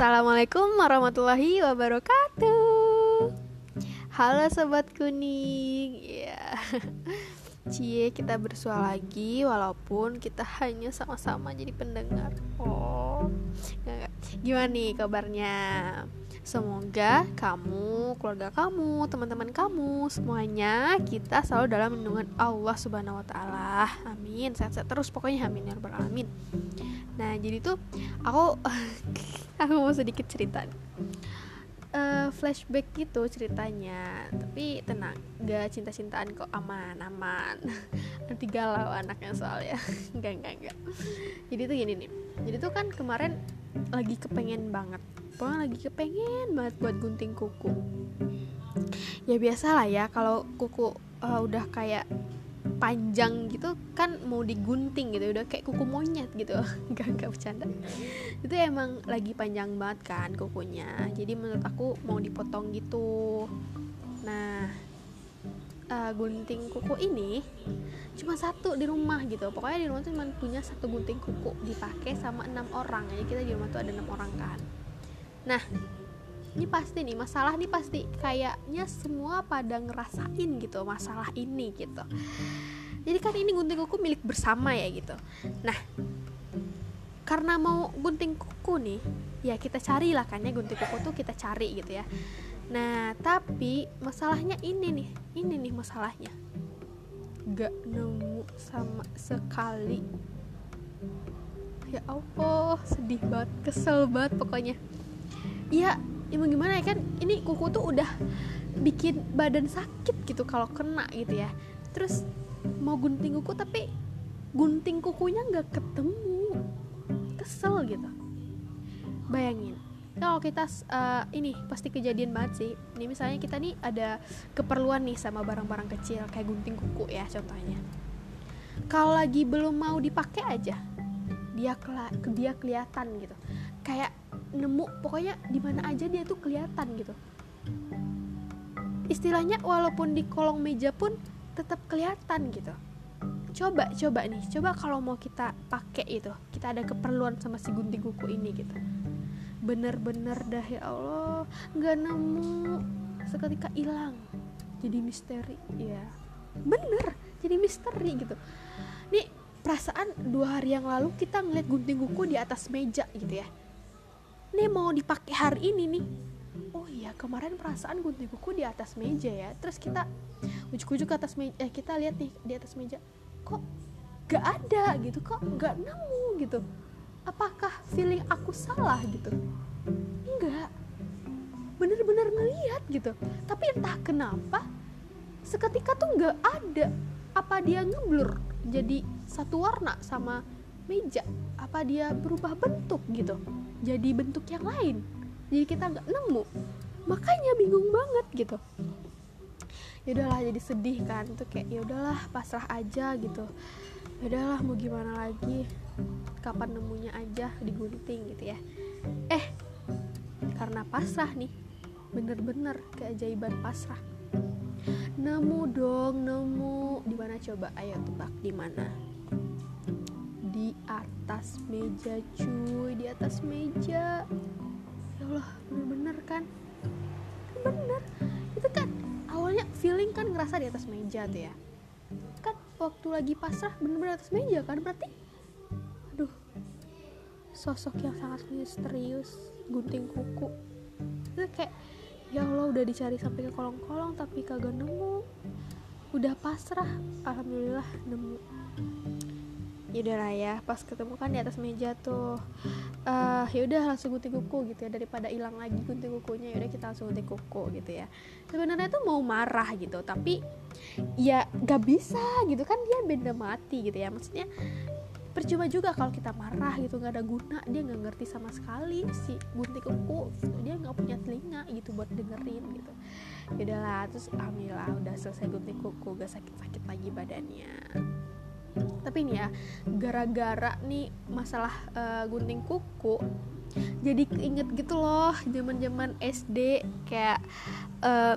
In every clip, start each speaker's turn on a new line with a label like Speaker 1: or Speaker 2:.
Speaker 1: Assalamualaikum warahmatullahi wabarakatuh. Halo Sobat Kuning. Ya. Cie kita bersua lagi Walaupun kita hanya sama-sama jadi pendengar. Oh Gimana nih kabarnya? Semoga kamu, keluarga kamu, teman-teman kamu Semuanya kita selalu dalam lindungan Allah subhanahu wa ta'ala. Amin. Sehat-sehat terus pokoknya. Amin ya rabbal alamin. Nah jadi tuh aku aku mau sedikit cerita. Uh, flashback gitu ceritanya. Tapi tenang gak cinta-cintaan kok aman aman nanti galau anaknya soalnya. Enggak enggak enggak jadi tuh gini nih. Jadi tuh kan kemarin lagi kepengen banget. Pokoknya lagi kepengen banget buat gunting kuku. Ya biasa lah ya kalau kuku uh, udah kayak panjang gitu kan mau digunting gitu udah kayak kuku monyet gitu. Gak gak bercanda. Itu emang lagi panjang banget kan kukunya. Jadi menurut aku mau dipotong gitu. Nah uh, gunting kuku ini cuma satu di rumah gitu. Pokoknya di rumah tuh cuma punya satu gunting kuku dipakai sama enam orang. Jadi kita di rumah tuh ada enam orang kan. Nah ini pasti nih masalah nih pasti. Kayaknya semua pada ngerasain gitu masalah ini gitu. Jadi kan ini gunting kuku milik bersama ya gitu. Nah karena mau gunting kuku nih ya kita carilah kan ya gunting kuku tuh kita cari gitu ya. Nah tapi masalahnya ini nih ini nih masalahnya. Gak nemu sama sekali. Ya Allah sedih banget kesel banget pokoknya. Ya ya mau gimana ya kan? Ini kuku tuh udah bikin badan sakit gitu kalau kena gitu ya. Terus mau gunting kuku tapi gunting kukunya nggak ketemu. Kesel gitu. Bayangin. Kalau kita uh, ini pasti kejadian banget sih. Ini misalnya kita nih ada keperluan nih sama barang-barang kecil kayak gunting kuku ya contohnya. Kalau lagi belum mau dipakai aja dia dia kelihatan gitu. Kayak nemu pokoknya di mana aja dia tuh kelihatan gitu. Istilahnya walaupun di kolong meja pun tetap kelihatan gitu. Coba coba nih coba kalau mau kita pakai itu kita ada keperluan sama si gunting kuku ini gitu. Bener-bener dah ya Allah nggak nemu. Seketika hilang jadi misteri ya bener jadi misteri gitu. Nih perasaan dua hari yang lalu kita ngeliat gunting kuku di atas meja gitu ya nih mau dipakai hari ini nih. Oh iya kemarin perasaan gunting kuku di atas meja ya. Terus kita ujuk-ujuk ke atas meja eh, kita lihat nih di atas meja kok gak ada gitu? Kok gak nemu gitu? Apakah feeling aku salah gitu? Enggak bener-bener ngeliat gitu. Tapi entah kenapa seketika tuh gak ada. Apa dia ngeblur jadi satu warna sama meja apa dia berubah bentuk gitu jadi bentuk yang lain. Jadi kita nggak nemu. Makanya bingung banget gitu. Ya udahlah jadi sedih kan tuh kayak ya udahlah pasrah aja gitu. Ya udahlah mau gimana lagi? Kapan nemunya aja digunting gitu ya. Eh karena pasrah nih. Bener-bener keajaiban pasrah. Nemu dong nemu. Di mana coba? Ayo tebak di mana di atas meja cuy. Di atas meja. Ya Allah bener-bener kan? Bener. Itu kan awalnya feeling kan ngerasa di atas meja tuh ya. Kan waktu lagi pasrah bener-bener atas meja kan? Berarti aduh sosok yang sangat misterius gunting kuku. Itu kayak ya Allah udah dicari sampai ke kolong-kolong tapi kagak nemu. Udah pasrah alhamdulillah nemu yaudah lah ya pas ketemu kan di atas meja tuh uh, yaudah langsung gunting kuku gitu ya daripada hilang lagi gunting kukunya yaudah kita langsung gunting kuku gitu ya. Sebenarnya tuh mau marah gitu tapi ya gak bisa gitu kan dia benda mati gitu ya. Maksudnya percuma juga kalau kita marah gitu nggak ada guna dia nggak ngerti sama sekali si gunting kuku gitu. dia nggak punya telinga gitu buat dengerin gitu. Yaudahlah terus alhamdulillah udah selesai gunting kuku gak sakit-sakit lagi badannya tapi nih ya gara-gara nih masalah uh, gunting kuku jadi inget gitu loh zaman zaman SD kayak uh,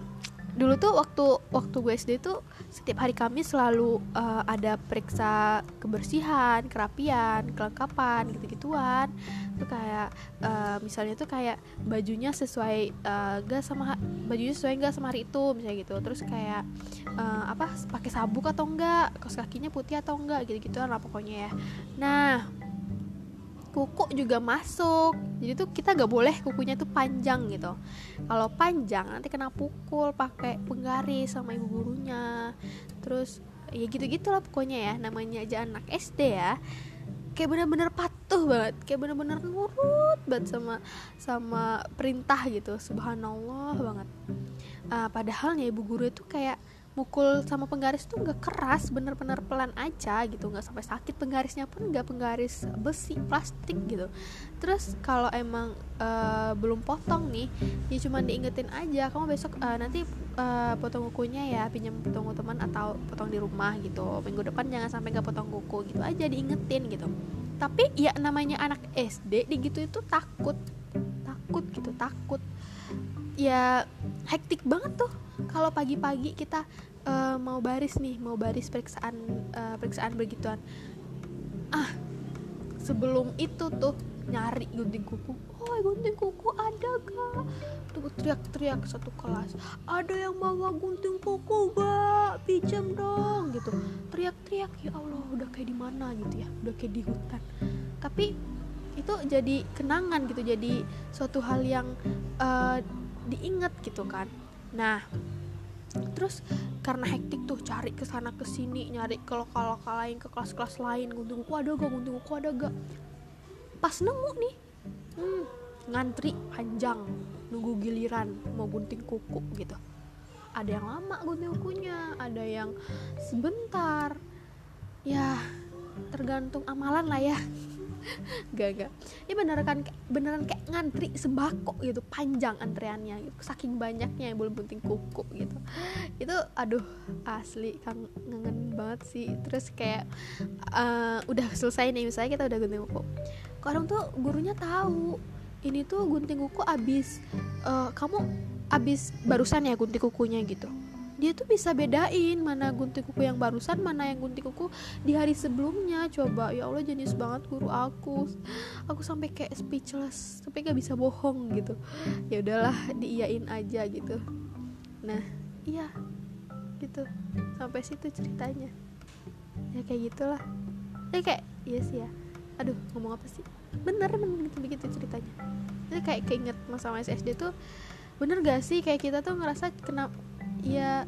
Speaker 1: dulu tuh waktu waktu gue SD tuh setiap hari Kamis selalu uh, ada periksa kebersihan, kerapian, kelengkapan gitu-gituan. Tuh kayak uh, misalnya tuh kayak bajunya sesuai uh, gak sama bajunya sesuai gak sama hari itu misalnya gitu. Terus kayak uh, apa pakai sabuk atau enggak, kaos kakinya putih atau enggak gitu-gituan lah pokoknya ya. Nah, kuku juga masuk. Jadi tuh kita gak boleh kukunya tuh panjang gitu. Kalau panjang nanti kena pukul pakai penggaris sama ibu gurunya. Terus ya gitu gitulah pokoknya ya namanya aja anak SD ya. Kayak bener-bener patuh banget kayak bener-bener nurut banget sama sama perintah gitu. Subhanallah banget. Uh, padahal nih ibu guru itu kayak mukul sama penggaris tuh nggak keras bener-bener pelan aja gitu. Nggak sampai sakit penggarisnya pun nggak penggaris besi plastik gitu. Terus kalau emang uh, belum potong nih ya cuma diingetin aja kamu besok uh, nanti uh, potong kukunya ya pinjam potong teman atau potong di rumah gitu. Minggu depan jangan sampai nggak potong kuku gitu aja diingetin gitu. Tapi ya namanya anak SD gitu itu takut takut gitu takut. Ya hektik banget tuh kalau pagi-pagi kita uh, mau baris nih mau baris periksaan uh, periksaan begituan. Ah sebelum itu tuh nyari gunting kuku. Oh gunting kuku ada gak tuh teriak-teriak satu kelas. Ada yang bawa gunting kuku gak pinjam dong gitu. Teriak-teriak ya Allah udah kayak di mana gitu ya? Udah kayak di hutan. Tapi itu jadi kenangan gitu jadi suatu hal yang uh, diingat gitu kan nah terus karena hektik tuh cari ke sana ke sini nyari ke lokal lokal lain ke kelas kelas lain gunting kuku ada gak gunting kuku ada gak. Pas nemu nih hmm, ngantri panjang nunggu giliran mau gunting kuku gitu. Ada yang lama gunting kukunya ada yang sebentar. Ya tergantung amalan lah ya gak gak. Ini beneran kan beneran kayak ngantri sembako gitu panjang antreannya gitu. saking banyaknya yang belum penting kuku gitu. Itu aduh asli kan ngangen banget sih. Terus kayak uh, udah selesai nih misalnya kita udah gunting kuku. Orang tuh gurunya tahu ini tuh gunting kuku abis uh, kamu abis barusan ya gunting kukunya gitu dia tuh bisa bedain mana gunting kuku yang barusan mana yang gunting kuku di hari sebelumnya. Coba ya Allah jenis banget guru aku. Aku sampai kayak speechless sampai gak bisa bohong gitu. Ya udahlah diiyain aja gitu. Nah iya gitu. Sampai situ ceritanya. Ya kayak gitulah. Ya kayak iya sih ya. Aduh ngomong apa sih? Bener bener gitu begitu ceritanya. Jadi kayak keinget masa-masa SD tuh bener gak sih? Kayak kita tuh ngerasa kena ya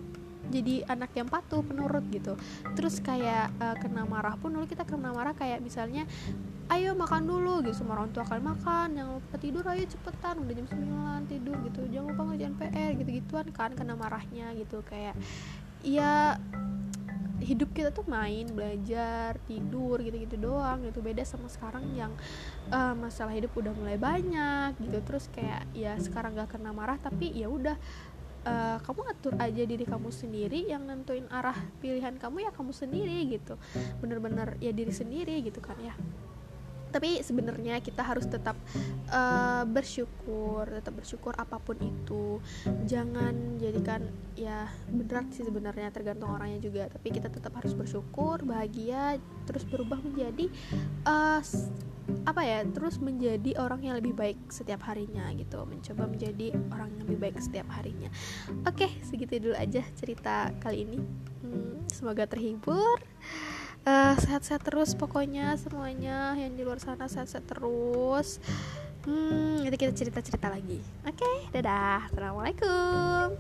Speaker 1: jadi anak yang patuh penurut gitu. Terus kayak uh, kena marah pun dulu kita kena marah kayak misalnya ayo makan dulu gitu sama orang tua kalian makan jangan lupa tidur ayo cepetan udah jam 9 tidur gitu. Jangan lupa ngerjain PR gitu gituan kan kena marahnya gitu kayak ya hidup kita tuh main belajar tidur gitu-gitu doang gitu. Beda sama sekarang yang uh, masalah hidup udah mulai banyak gitu. Terus kayak ya sekarang gak kena marah tapi ya udah uh, kamu atur aja diri kamu sendiri yang nentuin arah pilihan kamu ya kamu sendiri gitu. Bener-bener ya diri sendiri gitu kan ya. Tapi sebenarnya kita harus tetap uh, bersyukur tetap bersyukur apa pun itu. Jangan jadikan ya berat sih sebenarnya tergantung orangnya juga. Tapi kita tetap harus bersyukur bahagia terus berubah menjadi uh, apa ya terus menjadi orang yang lebih baik setiap harinya gitu. Mencoba menjadi orang yang lebih baik setiap harinya. Oke segitu dulu aja cerita kali ini. Hmm, semoga terhibur. Uh, sehat-sehat terus pokoknya semuanya yang di luar sana sehat-sehat terus. Hmm, nanti kita cerita-cerita lagi. Oke dadah. Assalamualaikum